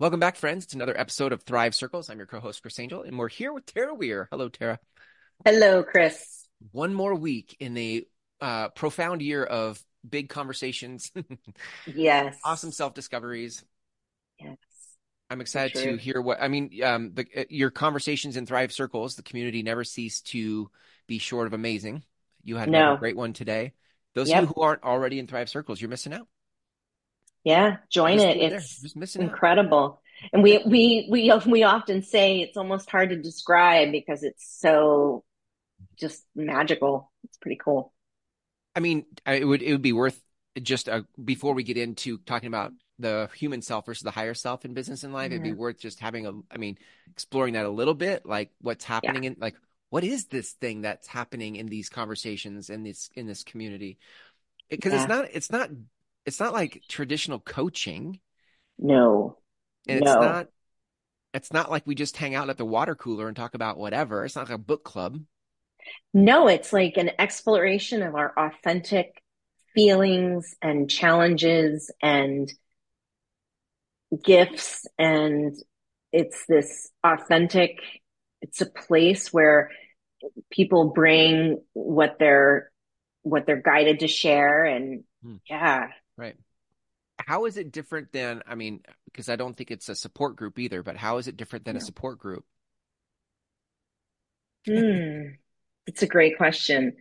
Welcome back, friends. It's another episode of Thrive Circles. I'm your co-host, Chris Angel, and we're here with Tara Weir. Hello, Tara. Hello, Chris. One more week in the uh, profound year of big conversations. yes. Awesome self-discoveries. Yes. I'm excited to hear what I mean. Um, the, uh, your conversations in Thrive Circles, the community never cease to be short of amazing. You had no. a great one today. Those yep. of you who aren't already in Thrive Circles, you're missing out. Yeah, join it. It's incredible. And we we we we often say it's almost hard to describe because it's so just magical. It's pretty cool. I mean, it would it would be worth just a, before we get into talking about the human self versus the higher self in business and life, mm-hmm. it'd be worth just having a, I mean, exploring that a little bit, like what's happening yeah. in, like, what is this thing that's happening in these conversations in this, in this community? Because yeah. it's not, it's not, it's not like traditional coaching. No. And no. it's not, it's not like we just hang out at the water cooler and talk about whatever. It's not like a book club. No, it's like an exploration of our authentic feelings and challenges and gifts and it's this authentic it's a place where people bring what they're what they're guided to share and hmm. yeah right how is it different than i mean because i don't think it's a support group either but how is it different than no. a support group Hmm, it's a great question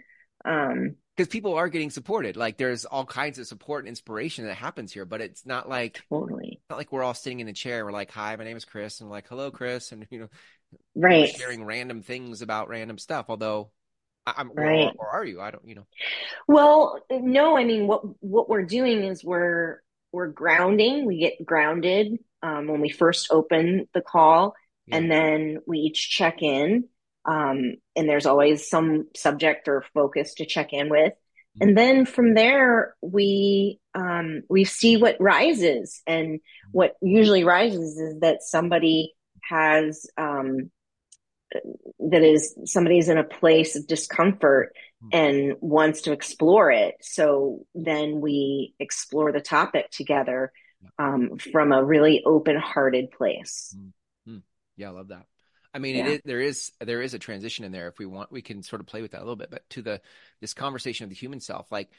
um because people are getting supported. Like there's all kinds of support and inspiration that happens here, but it's not like totally not like we're all sitting in a chair. We're like, "Hi, my name is Chris," and like, "Hello, Chris," and you know, right, sharing random things about random stuff. Although, I'm right, or, or are you? I don't, you know. Well, no, I mean, what what we're doing is we're we're grounding. We get grounded um, when we first open the call, yeah. and then we each check in um, and there's always some subject or focus to check in with. And then from there, we um, we see what rises, and what usually rises is that somebody has um, that is somebody's in a place of discomfort and wants to explore it. So then we explore the topic together um, from a really open-hearted place. Mm-hmm. Yeah, I love that. I mean, yeah. it is, there is there is a transition in there. If we want, we can sort of play with that a little bit. But to the this conversation of the human self, like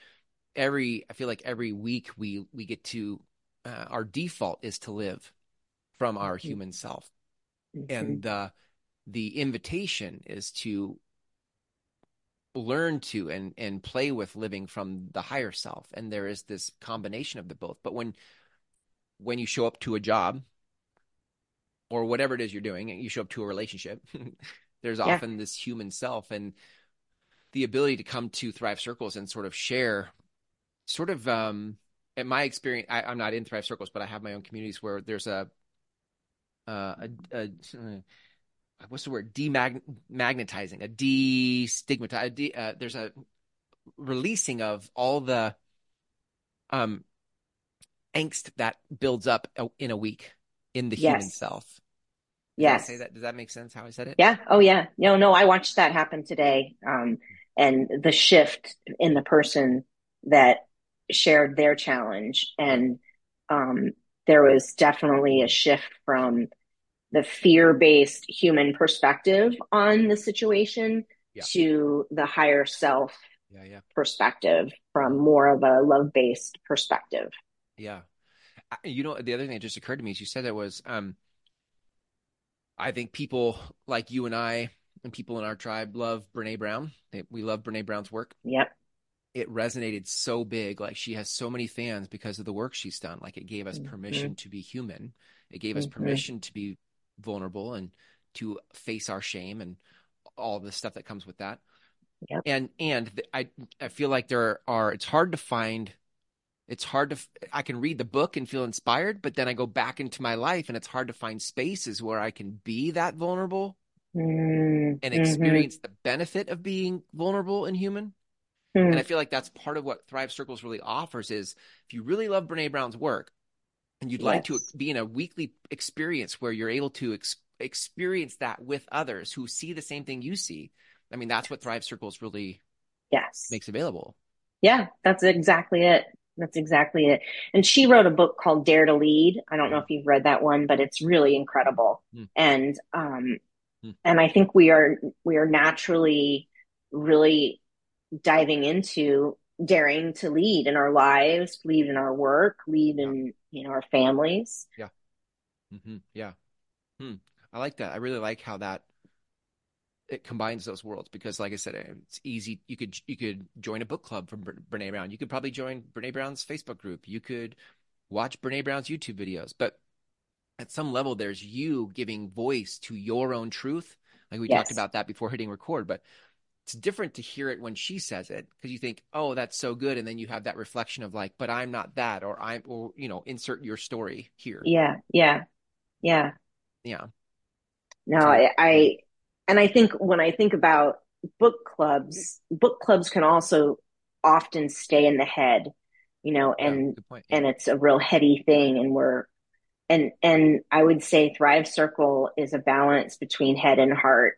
every, I feel like every week we we get to uh, our default is to live from our mm-hmm. human self, mm-hmm. and uh, the invitation is to learn to and and play with living from the higher self. And there is this combination of the both. But when when you show up to a job or whatever it is you're doing, and you show up to a relationship, there's yeah. often this human self and the ability to come to Thrive Circles and sort of share, sort of, um, in my experience, I, am not in Thrive Circles, but I have my own communities where there's a, uh, a, a, a what's the word? Demagnetizing, a destigmatizing. De, uh, there's a releasing of all the um angst that builds up in a week in the yes. human self. Yes. say that? Does that make sense how I said it? Yeah. Oh yeah. No, no, I watched that happen today. Um, and the shift in the person that shared their challenge. And, um, there was definitely a shift from the fear based human perspective on the situation yeah. to the higher self yeah, yeah. perspective from more of a love based perspective. Yeah you know, the other thing that just occurred to me as you said that was, um, I think people like you and I and people in our tribe love Brene Brown. We love Brene Brown's work. Yep. It resonated so big. Like she has so many fans because of the work she's done. Like it gave us mm-hmm. permission to be human. It gave us mm-hmm. permission to be vulnerable and to face our shame and all the stuff that comes with that. Yep. And and I I feel like there are it's hard to find it's hard to i can read the book and feel inspired but then i go back into my life and it's hard to find spaces where i can be that vulnerable mm-hmm. and experience the benefit of being vulnerable and human mm-hmm. and i feel like that's part of what thrive circles really offers is if you really love brene brown's work and you'd yes. like to be in a weekly experience where you're able to ex- experience that with others who see the same thing you see i mean that's what thrive circles really yes makes available yeah that's exactly it That's exactly it. And she wrote a book called Dare to Lead. I don't know if you've read that one, but it's really incredible. Mm. And um mm. and I think we are we are naturally really diving into daring to lead in our lives, lead in our work, lead in you know our families. Yeah. Mm-hmm. Yeah. Hmm. I like that. I really like how that it combines those worlds because, like I said, it's easy. You could you could join a book club from Brene Brown. You could probably join Brene Brown's Facebook group. You could watch Brene Brown's YouTube videos. But at some level, there's you giving voice to your own truth. Like we yes. talked about that before hitting record, but it's different to hear it when she says it because you think, oh, that's so good, and then you have that reflection of like, but I'm not that, or I'm, or you know, insert your story here. Yeah, yeah, yeah, yeah. No, so, I, I, and I think when I think about book clubs, book clubs can also often stay in the head, you know, and yeah, and it's a real heady thing, and we're and and I would say Thrive Circle is a balance between head and heart.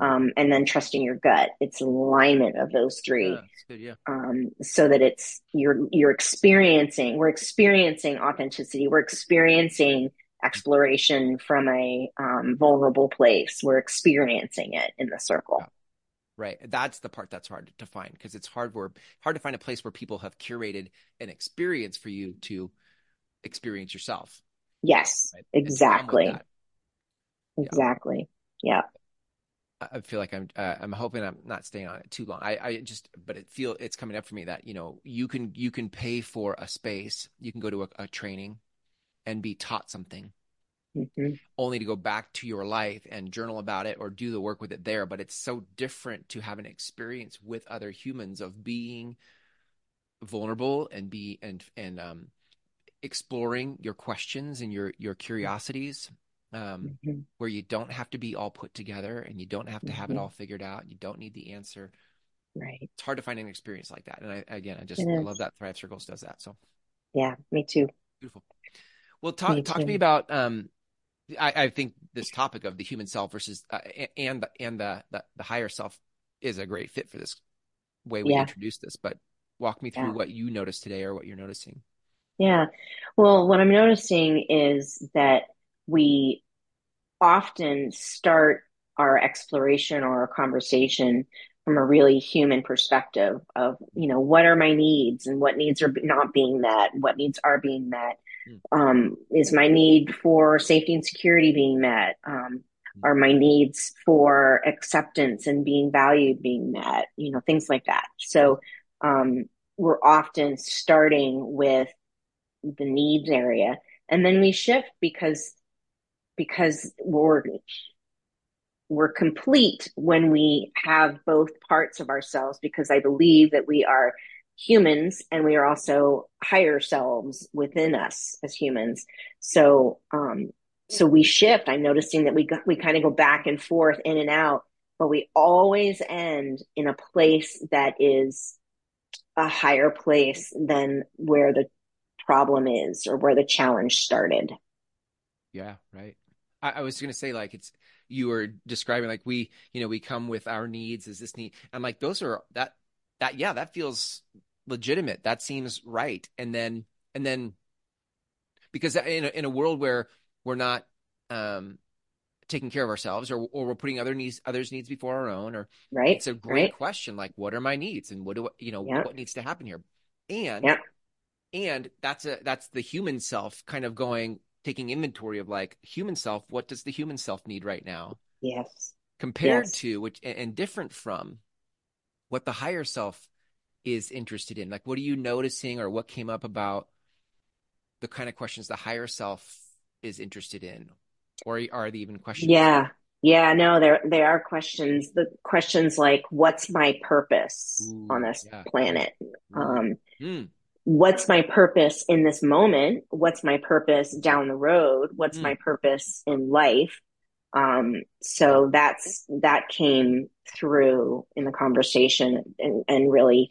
Um, and then trusting your gut. It's alignment of those three. Yeah, good, yeah. Um, so that it's you're you're experiencing. We're experiencing authenticity. We're experiencing exploration from a um, vulnerable place. We're experiencing it in the circle. Yeah. Right. That's the part that's hard to find because it's hard for hard to find a place where people have curated an experience for you to experience yourself. Yes, right? exactly. Exactly. Yeah. I feel like I'm uh, I'm hoping I'm not staying on it too long. I, I just but it feel it's coming up for me that you know you can you can pay for a space, you can go to a, a training, and be taught something, mm-hmm. only to go back to your life and journal about it or do the work with it there. But it's so different to have an experience with other humans of being vulnerable and be and and um exploring your questions and your your curiosities um, mm-hmm. where you don't have to be all put together and you don't have to have mm-hmm. it all figured out. You don't need the answer. Right. It's hard to find an experience like that. And I, again, I just I love that Thrive Circles does that. So, yeah, me too. Beautiful. Well, talk me talk too. to me about. Um, I, I, think this topic of the human self versus uh, and the and the, the, the higher self is a great fit for this way we yeah. introduce this. But walk me through yeah. what you noticed today or what you're noticing. Yeah. Well, what I'm noticing is that we often start our exploration or our conversation from a really human perspective of you know what are my needs and what needs are not being met what needs are being met hmm. um, is my need for safety and security being met um, hmm. are my needs for acceptance and being valued being met you know things like that so um, we're often starting with the needs area and then we shift because because we're we're complete when we have both parts of ourselves because I believe that we are humans and we are also higher selves within us as humans. So um so we shift. I'm noticing that we go, we kind of go back and forth in and out, but we always end in a place that is a higher place than where the problem is or where the challenge started. Yeah, right. I, I was going to say like it's you were describing like we you know we come with our needs is this need i'm like those are that that yeah that feels legitimate that seems right and then and then because in a, in a world where we're not um taking care of ourselves or or we're putting other needs others needs before our own or right it's a great right. question like what are my needs and what do you know yeah. what needs to happen here and yeah. and that's a that's the human self kind of going taking inventory of like human self what does the human self need right now? Yes. Compared yes. to which and different from what the higher self is interested in. Like what are you noticing or what came up about the kind of questions the higher self is interested in? Or are they even questions yeah. Yeah no there there are questions the questions like what's my purpose Ooh, on this yeah. planet? Mm. um mm what's my purpose in this moment? What's my purpose down the road? What's mm. my purpose in life? Um, so that's, that came through in the conversation and, and really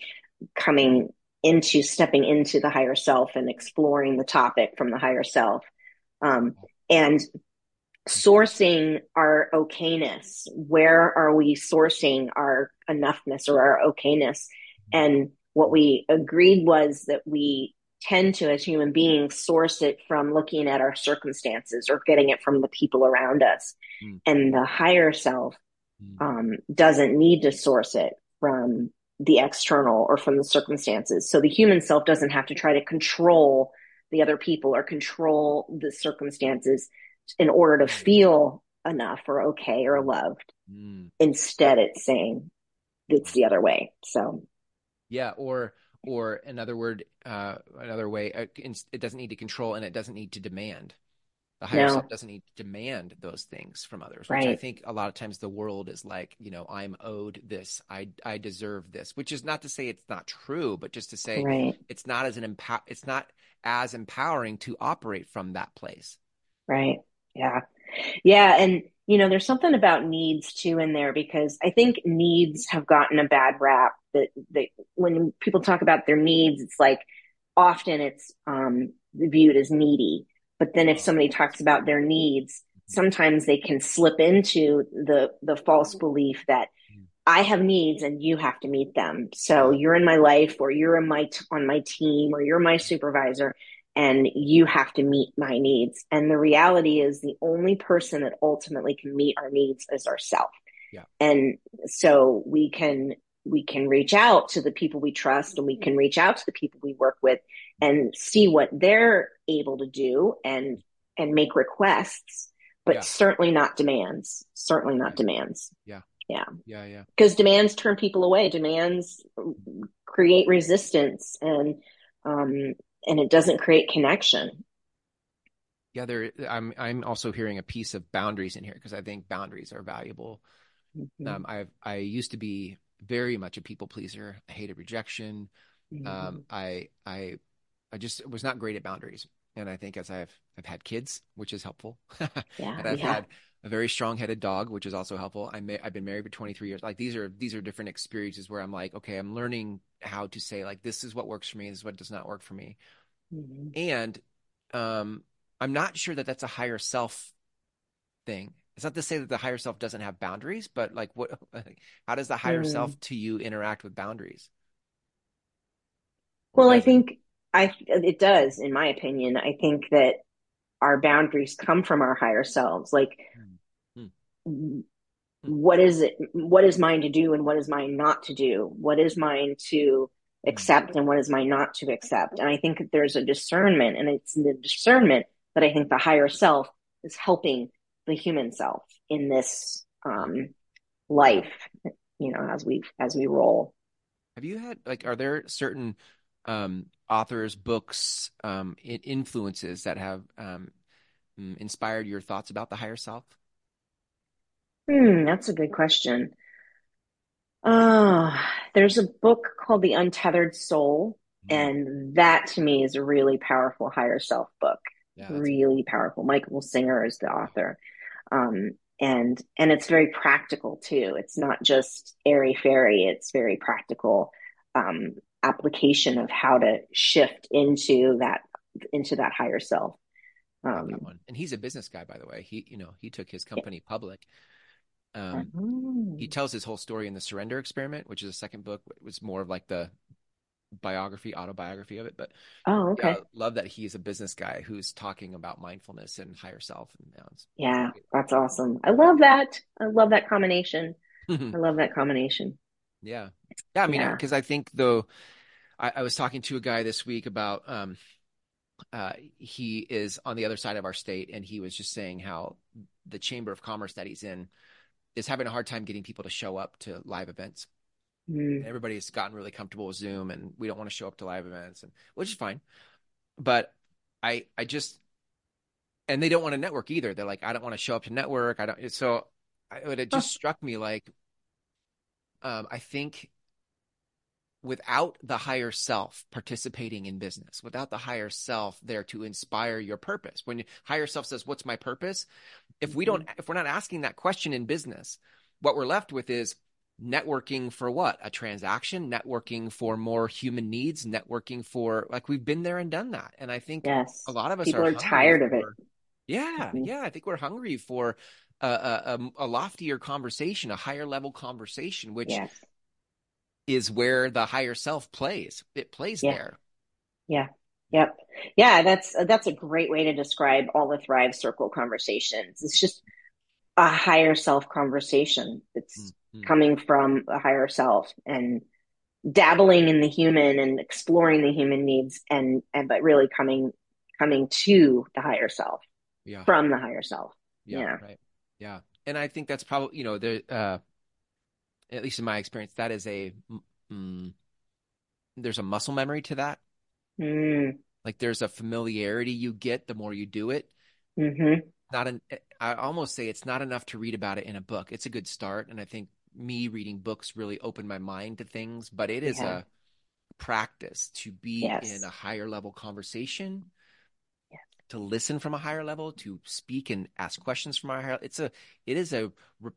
coming into stepping into the higher self and exploring the topic from the higher self. Um, and sourcing our okayness. Where are we sourcing our enoughness or our okayness? And what we agreed was that we tend to, as human beings, source it from looking at our circumstances or getting it from the people around us. Mm. And the higher self mm. um, doesn't need to source it from the external or from the circumstances. So the human self doesn't have to try to control the other people or control the circumstances in order to feel enough or okay or loved. Mm. Instead, it's saying it's the other way. So, yeah, or or another word, uh, another way, uh, it doesn't need to control and it doesn't need to demand. The higher no. self doesn't need to demand those things from others, which right. I think a lot of times the world is like, you know, I'm owed this, I I deserve this, which is not to say it's not true, but just to say right. it's not as an empower, it's not as empowering to operate from that place. Right. Yeah. Yeah, and you know, there's something about needs too in there because I think needs have gotten a bad rap that that when people talk about their needs, it's like often it's um, viewed as needy but then if somebody talks about their needs, sometimes they can slip into the the false belief that I have needs and you have to meet them. So you're in my life or you're in my t- on my team or you're my supervisor and you have to meet my needs. And the reality is the only person that ultimately can meet our needs is ourselves. Yeah. And so we can we can reach out to the people we trust and we can reach out to the people we work with and see what they're able to do and and make requests but yeah. certainly not demands certainly not demands. Yeah. Yeah. Yeah yeah. Because demands turn people away. Demands create resistance and um and it doesn't create connection. Yeah there i'm i'm also hearing a piece of boundaries in here because i think boundaries are valuable. Mm-hmm. um i i used to be very much a people pleaser. I hated rejection. Mm-hmm. Um, I I I just was not great at boundaries. And I think as I've I've had kids, which is helpful, yeah, and I've yeah. had a very strong-headed dog, which is also helpful. I may, I've been married for 23 years. Like these are these are different experiences where I'm like, okay, I'm learning how to say like this is what works for me, this is what does not work for me, mm-hmm. and um, I'm not sure that that's a higher self thing it's not to say that the higher self doesn't have boundaries, but like what how does the higher mm. self to you interact with boundaries? well, I think I it does in my opinion. I think that our boundaries come from our higher selves. Like mm. Mm. what is it what is mine to do and what is mine not to do? What is mine to hmm. accept and what is mine not to accept? And I think that there's a discernment and it's the discernment that I think the higher self is helping the human self in this um, life, you know, as we as we roll. Have you had like are there certain um, authors, books, um, influences that have um, inspired your thoughts about the higher self? Hmm, that's a good question. Uh, there's a book called The Untethered Soul, mm. and that to me is a really powerful higher self book. Yeah, really powerful. Michael Singer is the author. Um, and and it's very practical too. It's not just airy fairy. It's very practical um, application of how to shift into that into that higher self. Um, and he's a business guy, by the way. He you know he took his company yeah. public. Um, oh. He tells his whole story in the Surrender Experiment, which is a second book. It was more of like the biography, autobiography of it. But oh, okay, love that he's a business guy who's talking about mindfulness and higher self. And you know, yeah, that's awesome. I love that. I love that combination. I love that combination. Yeah, yeah. I mean, because yeah. I think though, I, I, was talking to a guy this week about um, uh, he is on the other side of our state, and he was just saying how the Chamber of Commerce that he's in is having a hard time getting people to show up to live events Mm. Everybody's gotten really comfortable with Zoom, and we don't want to show up to live events, and which is fine. But I, I just, and they don't want to network either. They're like, I don't want to show up to network. I don't. So I, it just struck me like, um, I think without the higher self participating in business, without the higher self there to inspire your purpose, when higher self says, "What's my purpose?" If we don't, mm-hmm. if we're not asking that question in business, what we're left with is networking for what a transaction networking for more human needs networking for like we've been there and done that and i think yes. a lot of us people are, are tired of it yeah mm-hmm. yeah i think we're hungry for a, a, a, loftier conversation a higher level conversation which yes. is where the higher self plays it plays yeah. there yeah Yep. Yeah, that's that's a great way to describe all the Thrive Circle conversations. It's just a higher self conversation. It's mm-hmm. Coming from a higher self and dabbling in the human and exploring the human needs and and but really coming coming to the higher self yeah. from the higher self. Yeah, yeah. Right. Yeah. And I think that's probably, you know, the uh at least in my experience, that is a mm, there's a muscle memory to that. Mm. Like there's a familiarity you get the more you do it. Mm-hmm. Not an, I almost say it's not enough to read about it in a book. It's a good start, and I think me reading books really opened my mind to things. But it is yeah. a practice to be yes. in a higher level conversation, yes. to listen from a higher level, to speak and ask questions from a higher. It's a it is a re-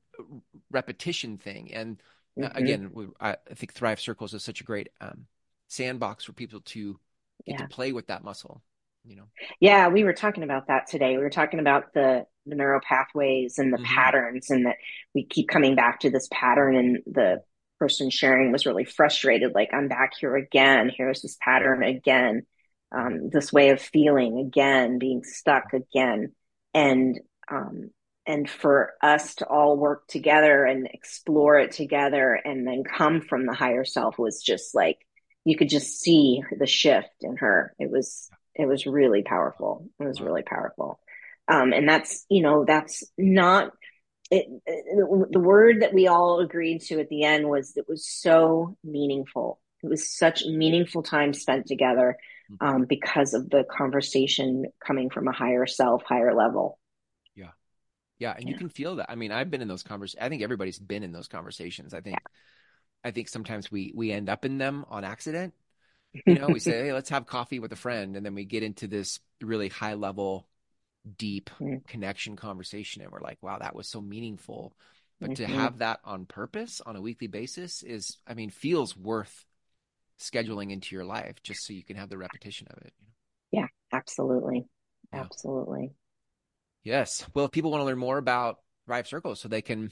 repetition thing, and uh, mm-hmm. again, I, I, think Thrive Circles is such a great um, sandbox for people to get yeah. to play with that muscle you know? Yeah we were talking about that today. We were talking about the the neural pathways and the mm-hmm. patterns and that we keep coming back to this pattern and the person sharing was really frustrated like i'm back here again. Here's this pattern again. Um, this way of feeling again being stuck again. And um, and for us to all work together and explore it together and then come from the higher self was just like you could just see the shift in her. It was it was really powerful. It was really powerful. Um, and that's you know that's not it, it, the word that we all agreed to at the end was it was so meaningful. It was such meaningful time spent together mm-hmm. um, because of the conversation coming from a higher self, higher level. Yeah, yeah, and yeah. you can feel that. I mean, I've been in those conversations. I think everybody's been in those conversations. I think yeah. I think sometimes we we end up in them on accident. You know, we say, "Hey, let's have coffee with a friend," and then we get into this really high level, deep mm. connection conversation, and we're like, "Wow, that was so meaningful." But mm-hmm. to have that on purpose on a weekly basis is, I mean, feels worth scheduling into your life just so you can have the repetition of it. Yeah, absolutely, yeah. absolutely. Yes. Well, if people want to learn more about Thrive Circles, so they can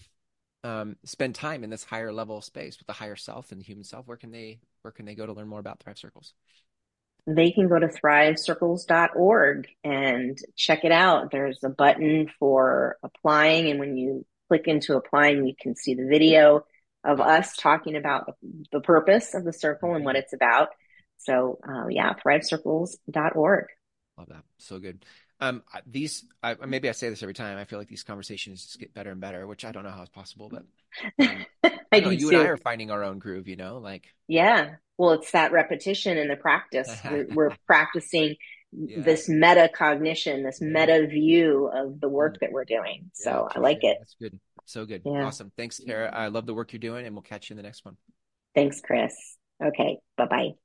um, spend time in this higher level space with the higher self and the human self, where can they where can they go to learn more about Thrive Circles? They can go to thrivecircles.org and check it out. There's a button for applying, and when you click into applying, you can see the video of us talking about the purpose of the circle and what it's about. So, uh, yeah, thrivecircles.org. Love that. So good. Um, these I, maybe I say this every time. I feel like these conversations just get better and better, which I don't know how it's possible, but um, I know, you and I are finding our own groove. You know, like yeah. Well, it's that repetition and the practice. we're, we're, practicing yeah. this metacognition, this yeah. meta view of the work that we're doing. So yeah, I like it. That's good. So good. Awesome. Thanks, Tara. I love the work you're doing, and we'll catch you in the next one. Thanks, Chris. Okay. Bye bye.